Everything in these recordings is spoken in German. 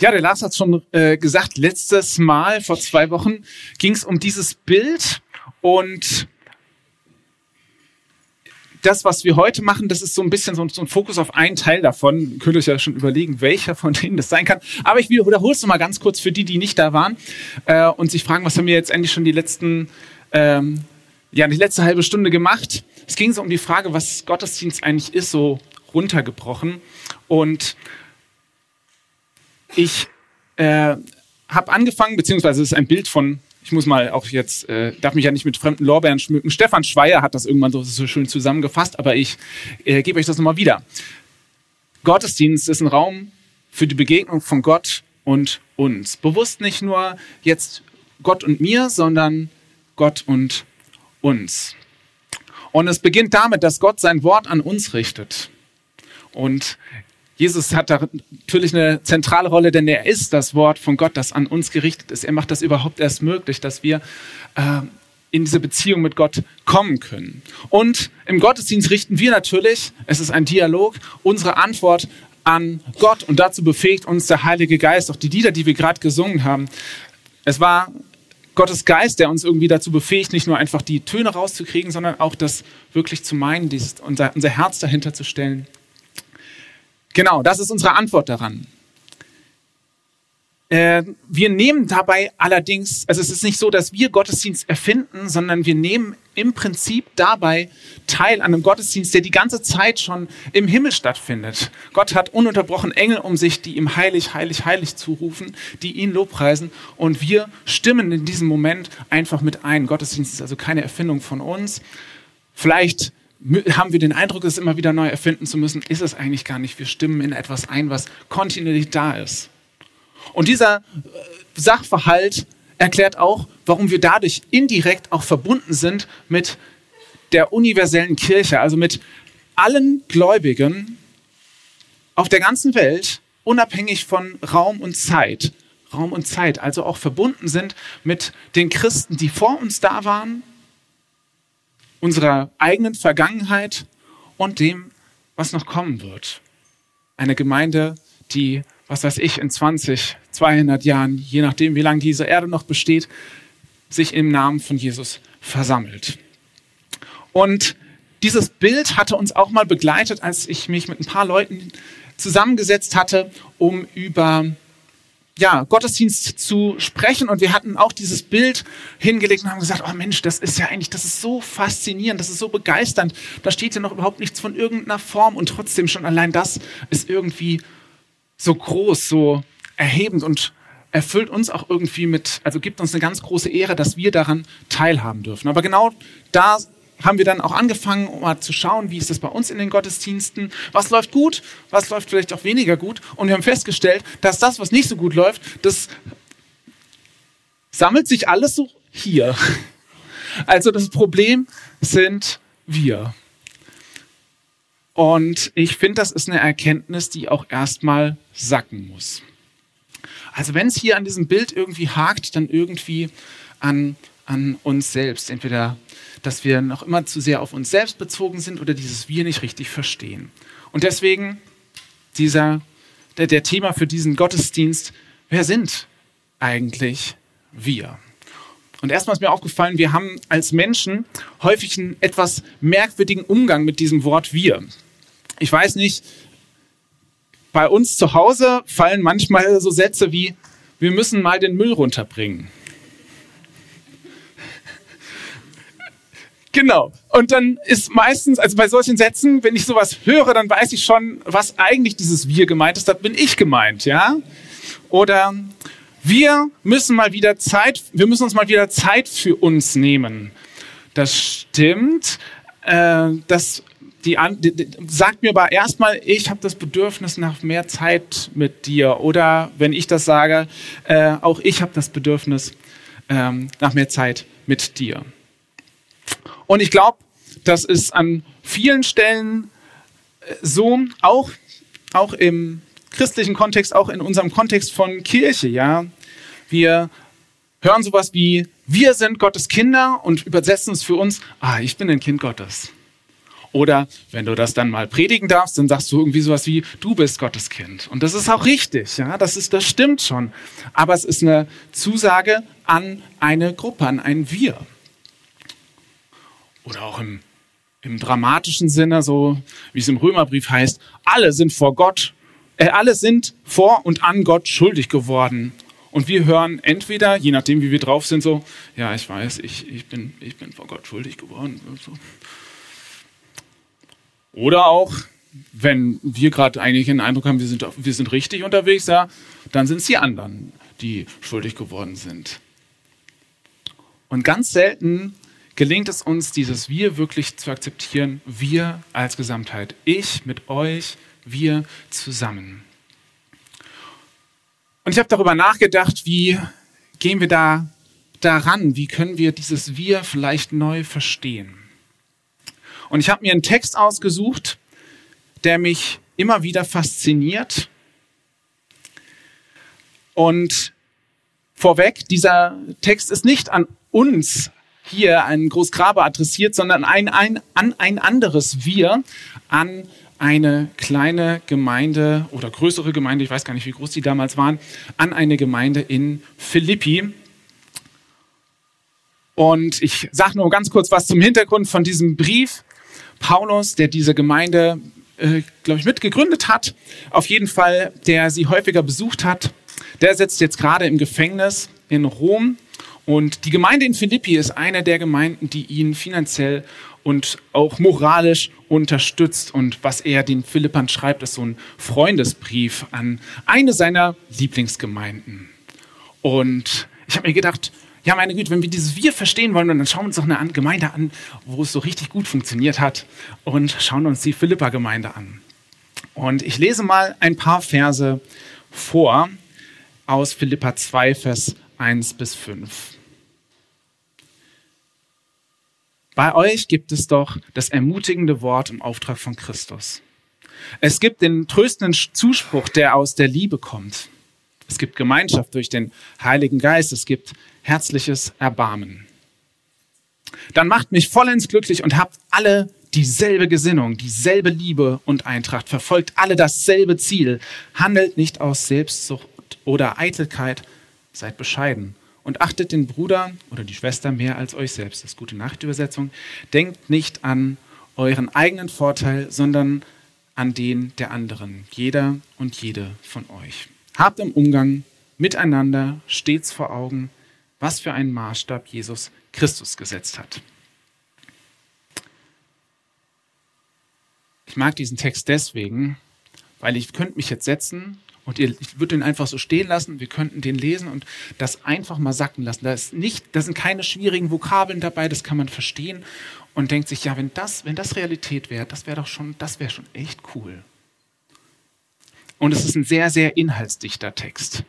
Ja, der Lars hat schon äh, gesagt, letztes Mal vor zwei Wochen ging es um dieses Bild und das, was wir heute machen, das ist so ein bisschen so, ein Fokus auf einen Teil davon. Könnt ihr euch ja schon überlegen, welcher von denen das sein kann. Aber ich wiederhole es nochmal ganz kurz für die, die nicht da waren äh, und sich fragen, was haben wir jetzt endlich schon die letzten, ähm, ja, die letzte halbe Stunde gemacht. Es ging so um die Frage, was Gottesdienst eigentlich ist, so runtergebrochen. Und ich äh, habe angefangen, beziehungsweise es ist ein Bild von, ich muss mal auch jetzt, äh, darf mich ja nicht mit fremden Lorbeeren schmücken. Stefan Schweier hat das irgendwann so, so schön zusammengefasst, aber ich äh, gebe euch das nochmal wieder. Gottesdienst ist ein Raum für die Begegnung von Gott und uns. Bewusst nicht nur jetzt Gott und mir, sondern Gott und uns. Und es beginnt damit, dass Gott sein Wort an uns richtet. Und Jesus hat da natürlich eine zentrale Rolle, denn er ist das Wort von Gott, das an uns gerichtet ist. Er macht das überhaupt erst möglich, dass wir äh, in diese Beziehung mit Gott kommen können. Und im Gottesdienst richten wir natürlich, es ist ein Dialog, unsere Antwort an Gott und dazu befähigt uns der Heilige Geist, auch die Lieder, die wir gerade gesungen haben. Es war Gottes Geist, der uns irgendwie dazu befähigt, nicht nur einfach die Töne rauszukriegen, sondern auch das wirklich zu meinen, dieses, unser, unser Herz dahinter zu stellen. Genau, das ist unsere Antwort daran. Äh, wir nehmen dabei allerdings, also es ist nicht so, dass wir Gottesdienst erfinden, sondern wir nehmen im Prinzip dabei teil an einem Gottesdienst, der die ganze Zeit schon im Himmel stattfindet. Gott hat ununterbrochen Engel um sich, die ihm heilig, heilig, heilig zurufen, die ihn lobpreisen und wir stimmen in diesem Moment einfach mit ein. Gottesdienst ist also keine Erfindung von uns. Vielleicht haben wir den Eindruck, es immer wieder neu erfinden zu müssen, ist es eigentlich gar nicht. Wir stimmen in etwas ein, was kontinuierlich da ist. Und dieser äh, Sachverhalt erklärt auch, warum wir dadurch indirekt auch verbunden sind mit der universellen Kirche, also mit allen Gläubigen auf der ganzen Welt, unabhängig von Raum und Zeit. Raum und Zeit, also auch verbunden sind mit den Christen, die vor uns da waren unserer eigenen Vergangenheit und dem, was noch kommen wird. Eine Gemeinde, die, was weiß ich, in 20, 200 Jahren, je nachdem, wie lange diese Erde noch besteht, sich im Namen von Jesus versammelt. Und dieses Bild hatte uns auch mal begleitet, als ich mich mit ein paar Leuten zusammengesetzt hatte, um über ja, Gottesdienst zu sprechen. Und wir hatten auch dieses Bild hingelegt und haben gesagt, oh Mensch, das ist ja eigentlich, das ist so faszinierend, das ist so begeisternd. Da steht ja noch überhaupt nichts von irgendeiner Form und trotzdem schon allein das ist irgendwie so groß, so erhebend und erfüllt uns auch irgendwie mit, also gibt uns eine ganz große Ehre, dass wir daran teilhaben dürfen. Aber genau da haben wir dann auch angefangen, um mal zu schauen, wie ist das bei uns in den Gottesdiensten, was läuft gut, was läuft vielleicht auch weniger gut. Und wir haben festgestellt, dass das, was nicht so gut läuft, das sammelt sich alles so hier. Also das Problem sind wir. Und ich finde, das ist eine Erkenntnis, die auch erstmal sacken muss. Also wenn es hier an diesem Bild irgendwie hakt, dann irgendwie an, an uns selbst. Entweder dass wir noch immer zu sehr auf uns selbst bezogen sind oder dieses Wir nicht richtig verstehen. Und deswegen dieser, der, der Thema für diesen Gottesdienst, wer sind eigentlich wir? Und erstmal ist mir aufgefallen, wir haben als Menschen häufig einen etwas merkwürdigen Umgang mit diesem Wort wir. Ich weiß nicht, bei uns zu Hause fallen manchmal so Sätze wie, wir müssen mal den Müll runterbringen. Genau. Und dann ist meistens, also bei solchen Sätzen, wenn ich sowas höre, dann weiß ich schon, was eigentlich dieses Wir gemeint ist. Da bin ich gemeint, ja? Oder wir müssen mal wieder Zeit, wir müssen uns mal wieder Zeit für uns nehmen. Das stimmt. Äh, das die, die, die, sagt mir aber erstmal, ich habe das Bedürfnis nach mehr Zeit mit dir. Oder wenn ich das sage, äh, auch ich habe das Bedürfnis ähm, nach mehr Zeit mit dir. Und ich glaube, das ist an vielen Stellen äh, so, auch, auch im christlichen Kontext, auch in unserem Kontext von Kirche, ja. Wir hören sowas wie, wir sind Gottes Kinder und übersetzen es für uns, ah, ich bin ein Kind Gottes. Oder wenn du das dann mal predigen darfst, dann sagst du irgendwie sowas wie, du bist Gottes Kind. Und das ist auch richtig, ja, das ist, das stimmt schon. Aber es ist eine Zusage an eine Gruppe, an ein Wir. Oder auch im, im dramatischen Sinne, so wie es im Römerbrief heißt, alle sind vor Gott, äh, alle sind vor und an Gott schuldig geworden. Und wir hören entweder, je nachdem wie wir drauf sind, so, ja, ich weiß, ich, ich, bin, ich bin vor Gott schuldig geworden. So. Oder auch, wenn wir gerade eigentlich den Eindruck haben, wir sind, wir sind richtig unterwegs, ja, dann sind es die anderen, die schuldig geworden sind. Und ganz selten gelingt es uns, dieses Wir wirklich zu akzeptieren, wir als Gesamtheit, ich mit euch, wir zusammen. Und ich habe darüber nachgedacht, wie gehen wir da daran, wie können wir dieses Wir vielleicht neu verstehen. Und ich habe mir einen Text ausgesucht, der mich immer wieder fasziniert. Und vorweg, dieser Text ist nicht an uns hier ein Großgraber adressiert, sondern ein, ein, an ein anderes Wir, an eine kleine Gemeinde oder größere Gemeinde, ich weiß gar nicht, wie groß die damals waren, an eine Gemeinde in Philippi. Und ich sage nur ganz kurz was zum Hintergrund von diesem Brief. Paulus, der diese Gemeinde, äh, glaube ich, mitgegründet hat, auf jeden Fall, der sie häufiger besucht hat, der sitzt jetzt gerade im Gefängnis in Rom und die Gemeinde in Philippi ist eine der Gemeinden, die ihn finanziell und auch moralisch unterstützt. Und was er den Philippern schreibt, ist so ein Freundesbrief an eine seiner Lieblingsgemeinden. Und ich habe mir gedacht, ja, meine Güte, wenn wir dieses Wir verstehen wollen, dann schauen wir uns doch eine Gemeinde an, wo es so richtig gut funktioniert hat und schauen uns die Philippa-Gemeinde an. Und ich lese mal ein paar Verse vor aus Philippa 2, Vers 1 bis 5. Bei euch gibt es doch das ermutigende Wort im Auftrag von Christus. Es gibt den tröstenden Zuspruch, der aus der Liebe kommt. Es gibt Gemeinschaft durch den Heiligen Geist. Es gibt herzliches Erbarmen. Dann macht mich vollends glücklich und habt alle dieselbe Gesinnung, dieselbe Liebe und Eintracht, verfolgt alle dasselbe Ziel, handelt nicht aus Selbstsucht oder Eitelkeit, seid bescheiden und achtet den Bruder oder die Schwester mehr als euch selbst. Das ist gute Nachtübersetzung. Denkt nicht an euren eigenen Vorteil, sondern an den der anderen, jeder und jede von euch. Habt im Umgang miteinander stets vor Augen, was für einen Maßstab Jesus Christus gesetzt hat. Ich mag diesen Text deswegen, weil ich könnte mich jetzt setzen und ihr, ich würde den einfach so stehen lassen. Wir könnten den lesen und das einfach mal sacken lassen. Da, ist nicht, da sind keine schwierigen Vokabeln dabei, das kann man verstehen und denkt sich, ja, wenn das, wenn das Realität wäre, das wäre doch schon, das wäre schon echt cool. Und es ist ein sehr, sehr inhaltsdichter Text.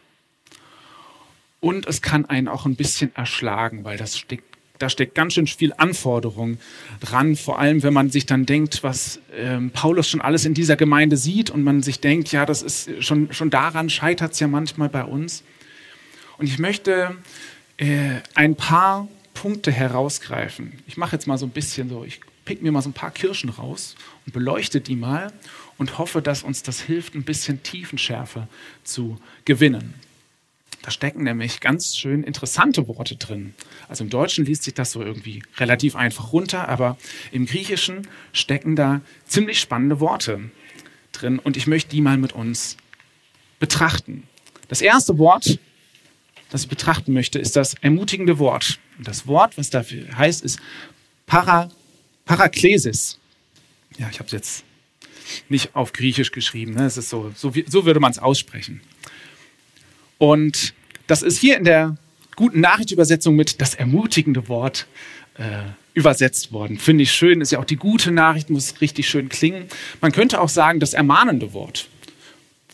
Und es kann einen auch ein bisschen erschlagen, weil das steckt da steckt ganz schön viel Anforderung dran, vor allem wenn man sich dann denkt, was ähm, Paulus schon alles in dieser Gemeinde sieht und man sich denkt, ja, das ist schon, schon daran scheitert es ja manchmal bei uns. Und ich möchte äh, ein paar Punkte herausgreifen. Ich mache jetzt mal so ein bisschen so, ich pick mir mal so ein paar Kirschen raus und beleuchte die mal und hoffe, dass uns das hilft, ein bisschen Tiefenschärfe zu gewinnen. Da stecken nämlich ganz schön interessante Worte drin. Also im Deutschen liest sich das so irgendwie relativ einfach runter, aber im Griechischen stecken da ziemlich spannende Worte drin und ich möchte die mal mit uns betrachten. Das erste Wort, das ich betrachten möchte, ist das ermutigende Wort. Und das Wort, was dafür heißt, ist Para, Paraklesis. Ja, ich habe es jetzt nicht auf Griechisch geschrieben. Ne? Es ist so, so, so würde man es aussprechen. Und das ist hier in der guten Nachrichtübersetzung mit das ermutigende Wort äh, übersetzt worden. Finde ich schön, ist ja auch die gute Nachricht, muss richtig schön klingen. Man könnte auch sagen, das ermahnende Wort.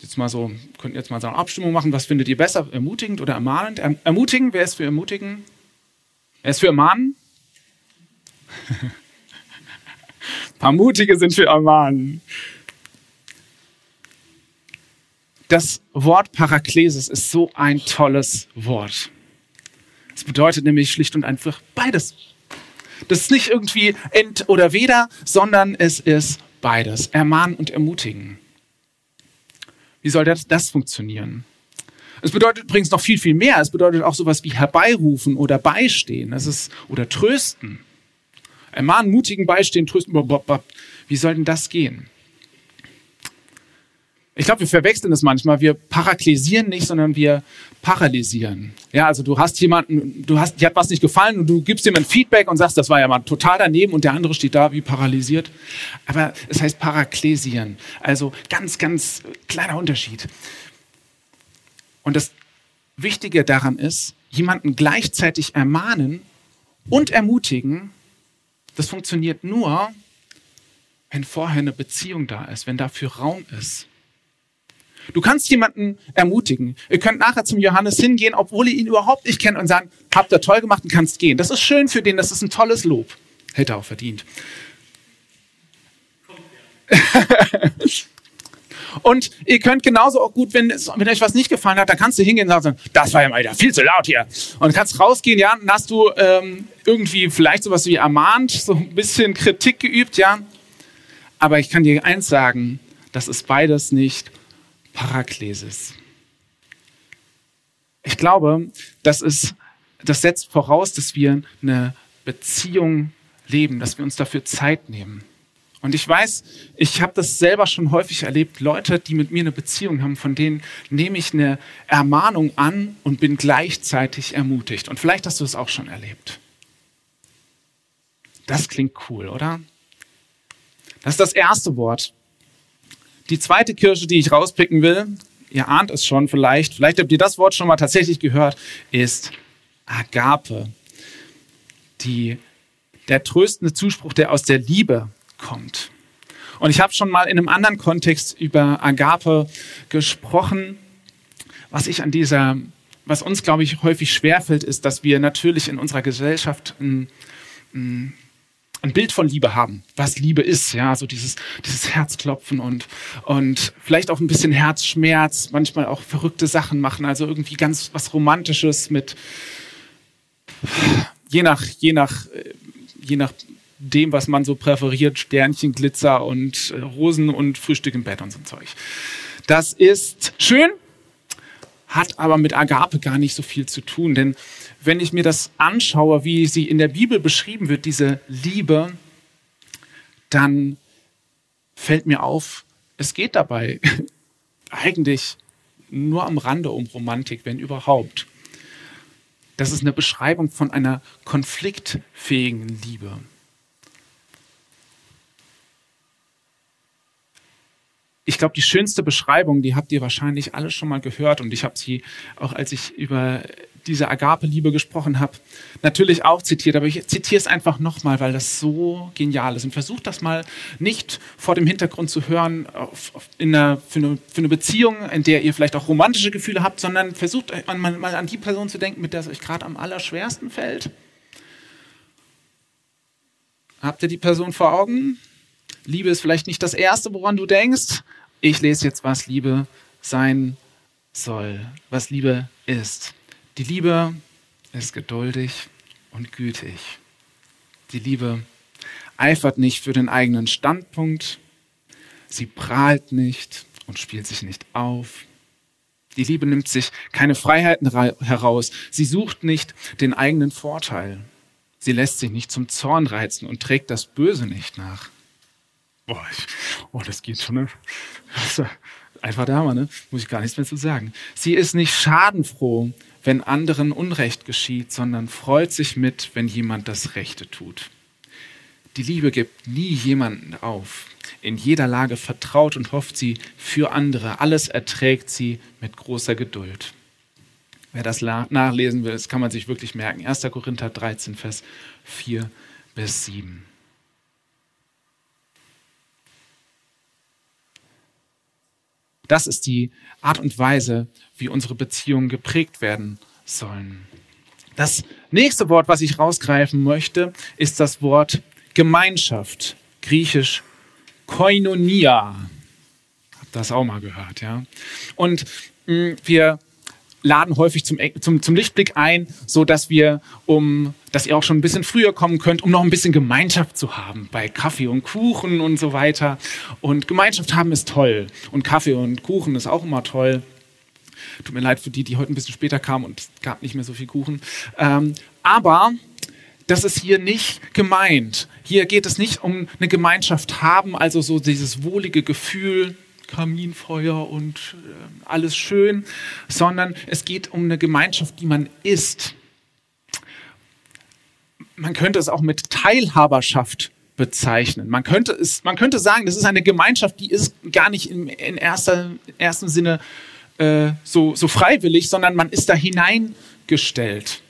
Jetzt mal so, könnten jetzt mal so eine Abstimmung machen, was findet ihr besser, ermutigend oder ermahnend? Erm ermutigen, wer ist für ermutigen? Wer ist für ermahnen? Ein paar Mutige sind für ermahnen. Das Wort Paraklesis ist so ein tolles Wort. Es bedeutet nämlich schlicht und einfach beides. Das ist nicht irgendwie ent oder weder, sondern es ist beides. Ermahnen und ermutigen. Wie soll das, das funktionieren? Es bedeutet übrigens noch viel, viel mehr. Es bedeutet auch sowas wie herbeirufen oder beistehen. Das ist, oder trösten. Ermahnen, mutigen, beistehen, trösten. Wie soll denn das gehen? Ich glaube, wir verwechseln das manchmal. Wir parakläsieren nicht, sondern wir paralysieren. Ja, also du hast jemanden, du hast, dir hat was nicht gefallen und du gibst jemandem Feedback und sagst, das war ja mal total daneben und der andere steht da wie paralysiert. Aber es heißt parakläsieren. Also ganz, ganz kleiner Unterschied. Und das Wichtige daran ist, jemanden gleichzeitig ermahnen und ermutigen, das funktioniert nur, wenn vorher eine Beziehung da ist, wenn dafür Raum ist. Du kannst jemanden ermutigen. Ihr könnt nachher zum Johannes hingehen, obwohl ihr ihn überhaupt nicht kennt und sagen, habt ihr toll gemacht und kannst gehen. Das ist schön für den, das ist ein tolles Lob. Hätte er auch verdient. und ihr könnt genauso auch gut, wenn, wenn euch was nicht gefallen hat, dann kannst du hingehen und sagen, das war ja mal wieder viel zu laut hier. Und kannst rausgehen, ja, dann hast du ähm, irgendwie vielleicht sowas wie ermahnt, so ein bisschen Kritik geübt, ja. Aber ich kann dir eins sagen, das ist beides nicht Paraklesis. Ich glaube, das, ist, das setzt voraus, dass wir eine Beziehung leben, dass wir uns dafür Zeit nehmen. Und ich weiß, ich habe das selber schon häufig erlebt, Leute, die mit mir eine Beziehung haben, von denen nehme ich eine Ermahnung an und bin gleichzeitig ermutigt. Und vielleicht hast du es auch schon erlebt. Das klingt cool, oder? Das ist das erste Wort. Die zweite Kirsche, die ich rauspicken will, ihr ahnt es schon vielleicht, vielleicht habt ihr das Wort schon mal tatsächlich gehört, ist Agape. Die, der tröstende Zuspruch, der aus der Liebe kommt. Und ich habe schon mal in einem anderen Kontext über Agape gesprochen. Was ich an dieser, was uns, glaube ich, häufig schwerfällt, ist, dass wir natürlich in unserer Gesellschaft ein, ein ein Bild von Liebe haben, was Liebe ist, ja, so dieses, dieses Herzklopfen und, und vielleicht auch ein bisschen Herzschmerz, manchmal auch verrückte Sachen machen, also irgendwie ganz was Romantisches mit, je nach, je nach, je nach dem, was man so präferiert, Sternchen, Glitzer und äh, Rosen und Frühstück im Bett und so ein Zeug. Das ist schön, hat aber mit Agape gar nicht so viel zu tun, denn wenn ich mir das anschaue, wie sie in der Bibel beschrieben wird, diese Liebe, dann fällt mir auf, es geht dabei eigentlich nur am Rande um Romantik, wenn überhaupt. Das ist eine Beschreibung von einer konfliktfähigen Liebe. ich glaube, die schönste Beschreibung, die habt ihr wahrscheinlich alle schon mal gehört und ich habe sie auch, als ich über diese Agape-Liebe gesprochen habe, natürlich auch zitiert, aber ich zitiere es einfach nochmal, weil das so genial ist. Und versucht das mal nicht vor dem Hintergrund zu hören auf, auf einer, für, eine, für, eine, Beziehung, in der ihr vielleicht auch romantische Gefühle habt, sondern versucht mal, mal an die Person zu denken, mit der es euch gerade am allerschwersten fällt. Habt ihr die Person vor Augen? Liebe ist vielleicht nicht das Erste, woran du denkst. Ich lese jetzt, was Liebe sein soll, was Liebe ist. Die Liebe ist geduldig und gütig. Die Liebe eifert nicht für den eigenen Standpunkt. Sie prahlt nicht und spielt sich nicht auf. Die Liebe nimmt sich keine Freiheiten heraus. Sie sucht nicht den eigenen Vorteil. Sie lässt sich nicht zum Zorn reizen und trägt das Böse nicht nach. Boah, ich, oh, das geht schon. Ne? Einfach da mal, ne? Muss ich gar nichts mehr zu sagen. Sie ist nicht schadenfroh, wenn anderen Unrecht geschieht, sondern freut sich mit, wenn jemand das Rechte tut. Die Liebe gibt nie jemanden auf. In jeder Lage vertraut und hofft sie für andere. Alles erträgt sie mit großer Geduld. Wer das nachlesen will, das kann man sich wirklich merken. 1. Korinther 13, Vers 4 bis 7. Das ist die Art und Weise, wie unsere Beziehungen geprägt werden sollen. Das nächste Wort, was ich rausgreifen möchte, ist das Wort Gemeinschaft. Griechisch Koinonia. Habt das auch mal gehört, ja? Und mm, wir laden häufig zum, zum, zum Lichtblick ein, so dass wir, um, dass ihr auch schon ein bisschen früher kommen könnt, um noch ein bisschen Gemeinschaft zu haben bei Kaffee und Kuchen und so weiter. Und Gemeinschaft haben ist toll. Und Kaffee und Kuchen ist auch immer toll. Tut mir leid für die, die heute ein bisschen später kamen und es gab nicht mehr so viel Kuchen. Ähm, aber das ist hier nicht gemeint. Hier geht es nicht um eine Gemeinschaft haben, also so dieses wohlige Gefühl, Kaminfeuer und äh, alles schön, sondern es geht um eine Gemeinschaft, die man ist. Man könnte es auch mit Teilhaberschaft bezeichnen. Man könnte, es, man könnte sagen, das ist eine Gemeinschaft, die ist gar nicht im, in erster, ersten Sinne äh, so, so freiwillig, sondern man ist da hineingestellt.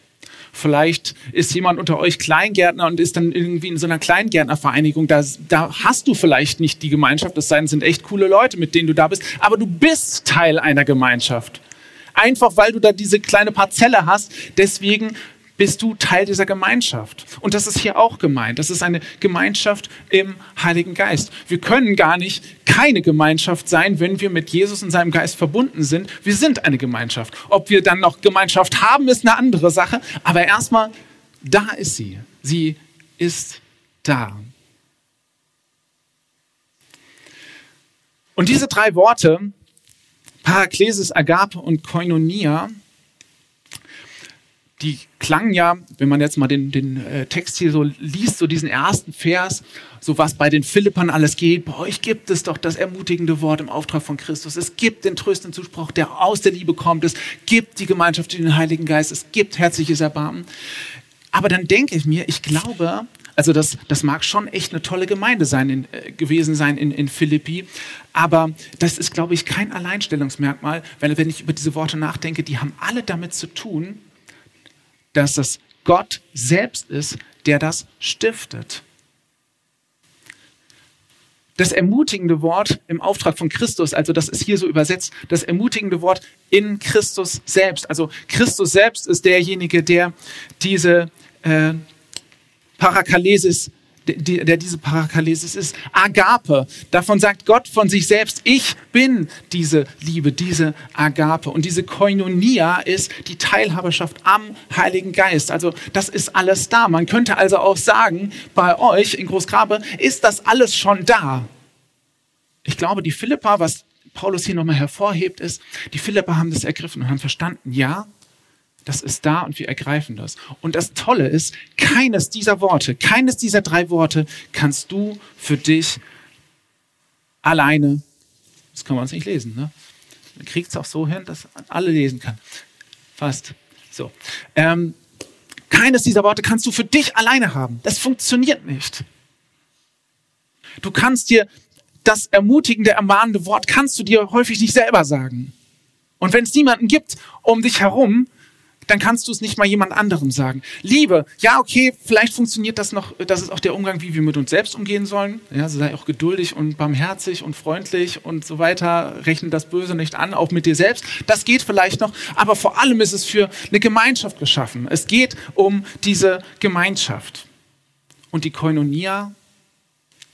Vielleicht ist jemand unter euch Kleingärtner und ist dann irgendwie in so einer Kleingärtnervereinigung. Da, da hast du vielleicht nicht die Gemeinschaft, es sind echt coole Leute, mit denen du da bist, aber du bist Teil einer Gemeinschaft. Einfach weil du da diese kleine Parzelle hast. Deswegen bist du Teil dieser Gemeinschaft. Und das ist hier auch gemeint. Das ist eine Gemeinschaft im Heiligen Geist. Wir können gar nicht keine Gemeinschaft sein, wenn wir mit Jesus und seinem Geist verbunden sind. Wir sind eine Gemeinschaft. Ob wir dann noch Gemeinschaft haben, ist eine andere Sache. Aber erstmal, da ist sie. Sie ist da. Und diese drei Worte, Paraklesis, Agape und Koinonia, die klangen ja, wenn man jetzt mal den, den äh, Text hier so liest, so diesen ersten Vers, so was bei den Philippern alles geht, bei euch gibt es doch das ermutigende Wort im Auftrag von Christus. Es gibt den tröstenden Zuspruch, der aus der Liebe kommt. Es gibt die Gemeinschaft in den Heiligen Geist. Es gibt herzliches Erbarmen. Aber dann denke ich mir, ich glaube, also das, das mag schon echt eine tolle Gemeinde sein, in, äh, gewesen sein in, in Philippi, aber das ist, glaube ich, kein Alleinstellungsmerkmal, weil wenn ich über diese Worte nachdenke, die haben alle damit zu tun, dass es Gott selbst ist, der das stiftet. Das ermutigende Wort im Auftrag von Christus, also das ist hier so übersetzt, das ermutigende Wort in Christus selbst. Also Christus selbst ist derjenige, der diese äh, Parakalesis der diese Parakalesis ist. Agape. Davon sagt Gott von sich selbst, ich bin diese Liebe, diese Agape. Und diese Koinonia ist die Teilhaberschaft am Heiligen Geist. Also das ist alles da. Man könnte also auch sagen, bei euch in Großgrabe ist das alles schon da. Ich glaube, die Philippa, was Paulus hier nochmal hervorhebt, ist, die Philippa haben das ergriffen und haben verstanden, ja, das ist da und wir ergreifen das. Und das Tolle ist, keines dieser Worte, keines dieser drei Worte kannst du für dich alleine, das kann man uns nicht lesen, ne? Man kriegt es auch so hin, dass alle lesen kann. Fast. So. Ähm, keines dieser Worte kannst du für dich alleine haben. Das funktioniert nicht. Du kannst dir das ermutigende, ermahnende Wort kannst du dir häufig nicht selber sagen. Und wenn es niemanden gibt um dich herum, dann kannst du es nicht mal jemand anderem sagen. Liebe, ja, okay, vielleicht funktioniert das noch, das ist auch der Umgang, wie wir mit uns selbst umgehen sollen. Ja, sei auch geduldig und barmherzig und freundlich und so weiter. Rechne das Böse nicht an, auch mit dir selbst. Das geht vielleicht noch, aber vor allem ist es für eine Gemeinschaft geschaffen. Es geht um diese Gemeinschaft. Und die Koinonia,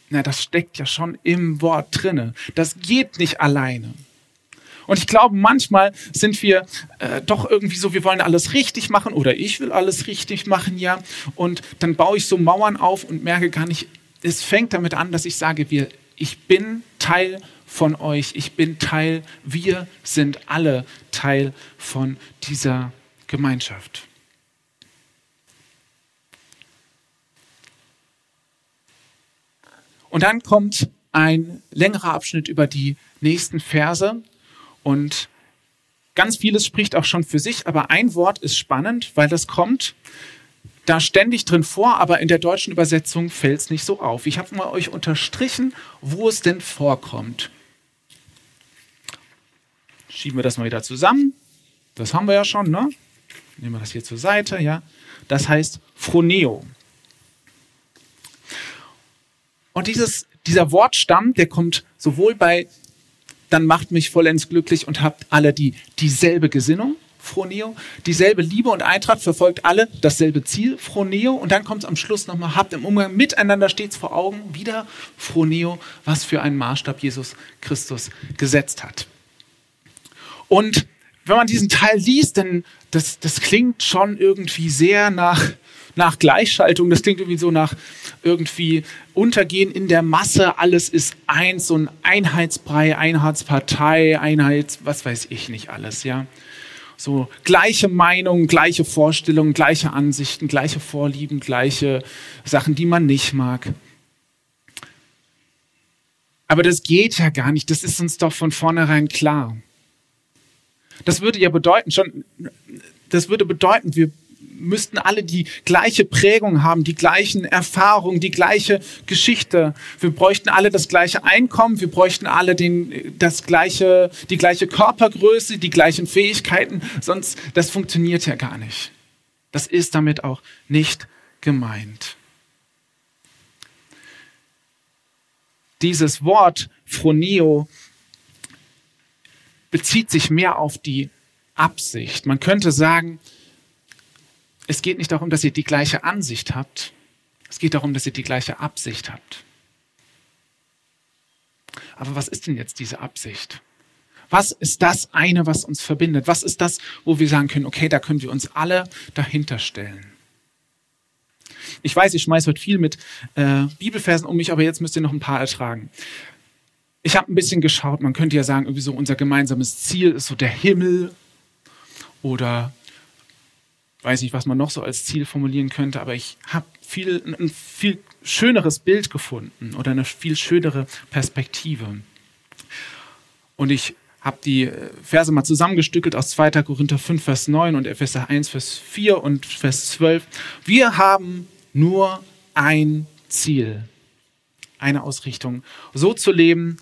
na, das steckt ja schon im Wort drinne. Das geht nicht alleine. Und ich glaube, manchmal sind wir äh, doch irgendwie so, wir wollen alles richtig machen oder ich will alles richtig machen, ja. Und dann baue ich so Mauern auf und merke gar nicht, es fängt damit an, dass ich sage, wir, ich bin Teil von euch, ich bin Teil, wir sind alle Teil von dieser Gemeinschaft. Und dann kommt ein längerer Abschnitt über die nächsten Verse. Und ganz vieles spricht auch schon für sich, aber ein Wort ist spannend, weil das kommt da ständig drin vor, aber in der deutschen Übersetzung fällt es nicht so auf. Ich habe mal euch unterstrichen, wo es denn vorkommt. Schieben wir das mal wieder zusammen. Das haben wir ja schon, ne? Nehmen wir das hier zur Seite, ja. Das heißt Phroneo. Und dieses, dieser Wortstamm, der kommt sowohl bei dann macht mich vollends glücklich und habt alle die dieselbe Gesinnung, Phroneo, dieselbe Liebe und Eintracht, verfolgt alle dasselbe Ziel, Phroneo. Und dann kommt es am Schluss nochmal, habt im Umgang miteinander stets vor Augen, wieder Phroneo, was für einen Maßstab Jesus Christus gesetzt hat. Und wenn man diesen Teil liest, dann das, das klingt schon irgendwie sehr nach, nach Gleichschaltung. Das klingt irgendwie so nach irgendwie Untergehen in der Masse. Alles ist eins, so ein Einheitsbrei, Einheitspartei, Einheits, was weiß ich nicht alles, ja. So gleiche Meinungen, gleiche Vorstellungen, gleiche Ansichten, gleiche Vorlieben, gleiche Sachen, die man nicht mag. Aber das geht ja gar nicht. Das ist uns doch von vornherein klar. Das würde ja bedeuten, schon, das würde bedeuten, wir müssten alle die gleiche Prägung haben, die gleichen Erfahrungen, die gleiche Geschichte. Wir bräuchten alle das gleiche Einkommen, wir bräuchten alle den, das gleiche, die gleiche Körpergröße, die gleichen Fähigkeiten, sonst, das funktioniert ja gar nicht. Das ist damit auch nicht gemeint. Dieses Wort Phroneo bezieht sich mehr auf die Absicht. Man könnte sagen, es geht nicht darum, dass ihr die gleiche Ansicht habt. Es geht darum, dass ihr die gleiche Absicht habt. Aber was ist denn jetzt diese Absicht? Was ist das eine, was uns verbindet? Was ist das, wo wir sagen können, okay, da können wir uns alle dahinter stellen? Ich weiß, ich schmeiße heute viel mit äh, Bibelversen um mich, aber jetzt müsst ihr noch ein paar ertragen. Ich habe ein bisschen geschaut, man könnte ja sagen, irgendwie so unser gemeinsames Ziel ist so der Himmel oder weiß nicht, was man noch so als Ziel formulieren könnte, aber ich habe viel, ein viel schöneres Bild gefunden oder eine viel schönere Perspektive. Und ich habe die Verse mal zusammengestückelt aus 2. Korinther 5, Vers 9 und Epheser 1, Vers 4 und Vers 12. Wir haben nur ein Ziel, eine Ausrichtung, so zu leben,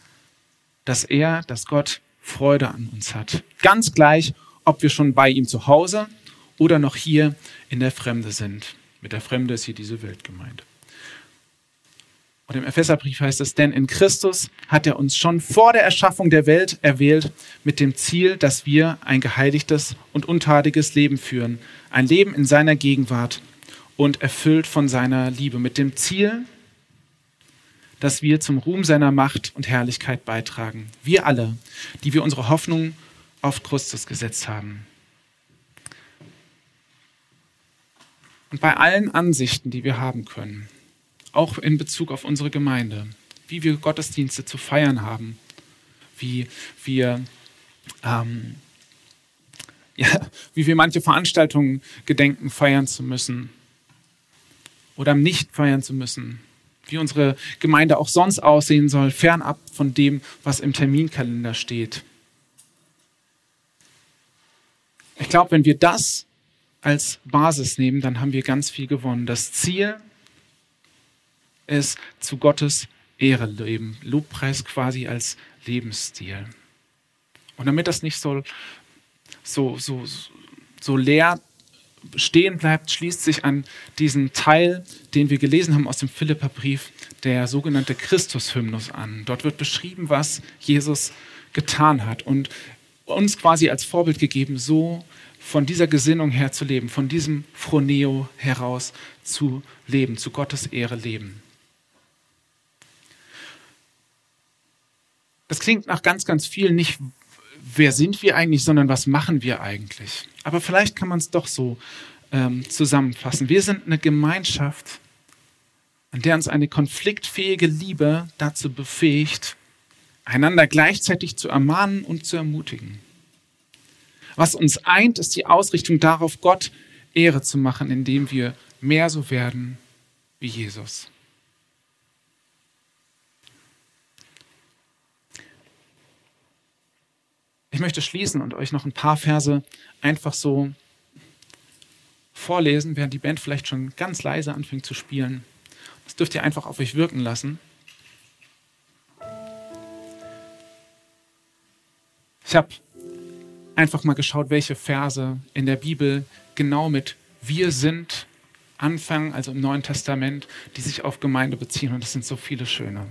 dass er, dass Gott Freude an uns hat. Ganz gleich, ob wir schon bei ihm zu Hause oder noch hier in der Fremde sind. Mit der Fremde ist hier diese Welt gemeint. Und im Epheserbrief heißt es, denn in Christus hat er uns schon vor der Erschaffung der Welt erwählt mit dem Ziel, dass wir ein geheiligtes und untadiges Leben führen. Ein Leben in seiner Gegenwart und erfüllt von seiner Liebe. Mit dem Ziel, dass wir zum Ruhm seiner Macht und Herrlichkeit beitragen. Wir alle, die wir unsere Hoffnung auf Christus gesetzt haben. Und bei allen Ansichten, die wir haben können, auch in Bezug auf unsere Gemeinde, wie wir Gottesdienste zu feiern haben, wie wir, ähm, ja, wie wir manche Veranstaltungen gedenken, feiern zu müssen oder nicht feiern zu müssen, wie unsere Gemeinde auch sonst aussehen soll, fernab von dem, was im Terminkalender steht. Ich glaube, wenn wir das als Basis nehmen, dann haben wir ganz viel gewonnen. Das Ziel ist zu Gottes Ehre leben. Lobpreis quasi als Lebensstil. Und damit das nicht so, so, so, so leer stehen bleibt, schließt sich an diesen Teil, den wir gelesen haben aus dem Philipperbrief, der sogenannte Christus-Hymnus an. Dort wird beschrieben, was Jesus getan hat und uns quasi als Vorbild gegeben, so von dieser Gesinnung her zu leben, von diesem Phroneo heraus zu leben, zu Gottes Ehre leben. Das klingt nach ganz, ganz viel nicht, wer sind wir eigentlich, sondern was machen wir eigentlich. Aber vielleicht kann man es doch so ähm, zusammenfassen. Wir sind eine Gemeinschaft, an der uns eine konfliktfähige Liebe dazu befähigt, einander gleichzeitig zu ermahnen und zu ermutigen. Was uns eint, ist die Ausrichtung darauf, Gott Ehre zu machen, indem wir mehr so werden wie Jesus. Ich möchte schließen und euch noch ein paar Verse einfach so vorlesen, während die Band vielleicht schon ganz leise anfängt zu spielen. Das dürft ihr einfach auf euch wirken lassen. Ich habe einfach mal geschaut, welche Verse in der Bibel genau mit wir sind anfangen, also im Neuen Testament, die sich auf Gemeinde beziehen. Und es sind so viele schöne.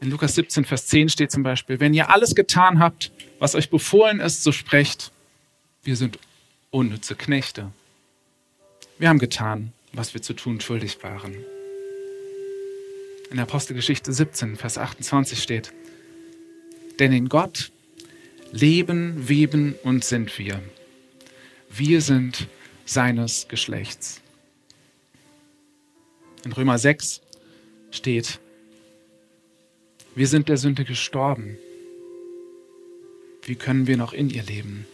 In Lukas 17, Vers 10 steht zum Beispiel, wenn ihr alles getan habt, was euch befohlen ist, so sprecht, wir sind unnütze Knechte. Wir haben getan, was wir zu tun schuldig waren. In der Apostelgeschichte 17, Vers 28 steht, Denn in Gott leben, weben und sind wir. Wir sind seines Geschlechts. In Römer 6 steht, wir sind der Sünde gestorben. Wie können wir noch in ihr leben?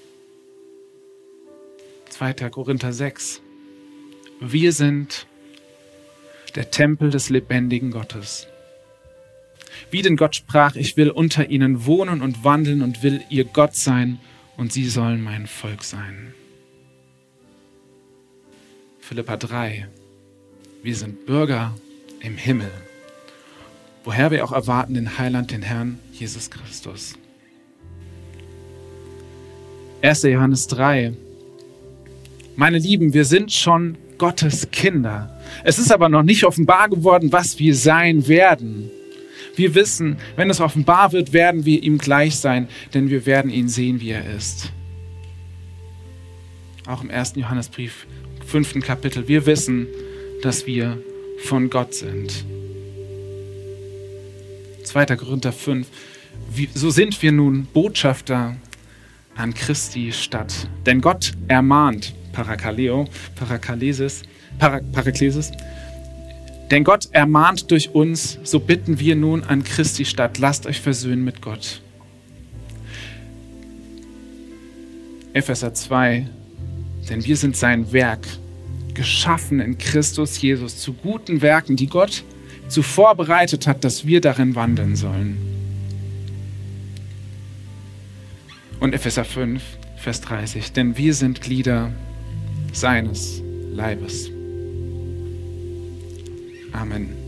2. Korinther 6. Wir sind der Tempel des lebendigen Gottes. Wie denn Gott sprach, ich will unter ihnen wohnen und wandeln und will ihr Gott sein und sie sollen mein Volk sein. Philippa 3. Wir sind Bürger im Himmel, woher wir auch erwarten den Heiland, den Herrn Jesus Christus. 1. Johannes 3. Meine Lieben, wir sind schon Gottes Kinder. Es ist aber noch nicht offenbar geworden, was wir sein werden. Wir wissen, wenn es offenbar wird, werden wir ihm gleich sein, denn wir werden ihn sehen, wie er ist. Auch im ersten Johannesbrief, fünften Kapitel, wir wissen, dass wir von Gott sind. 2. Korinther 5, so sind wir nun Botschafter an Christi Stadt. Denn Gott ermahnt, Parakaleo, Parakalesis, Paraklesis, denn Gott ermahnt durch uns, so bitten wir nun an Christi Stadt, lasst euch versöhnen mit Gott. Epheser 2, denn wir sind sein Werk, geschaffen in Christus Jesus zu guten Werken, die Gott zuvor bereitet hat, dass wir darin wandeln sollen. Und Epheser 5, Vers 30, denn wir sind Glieder seines Leibes. Amen.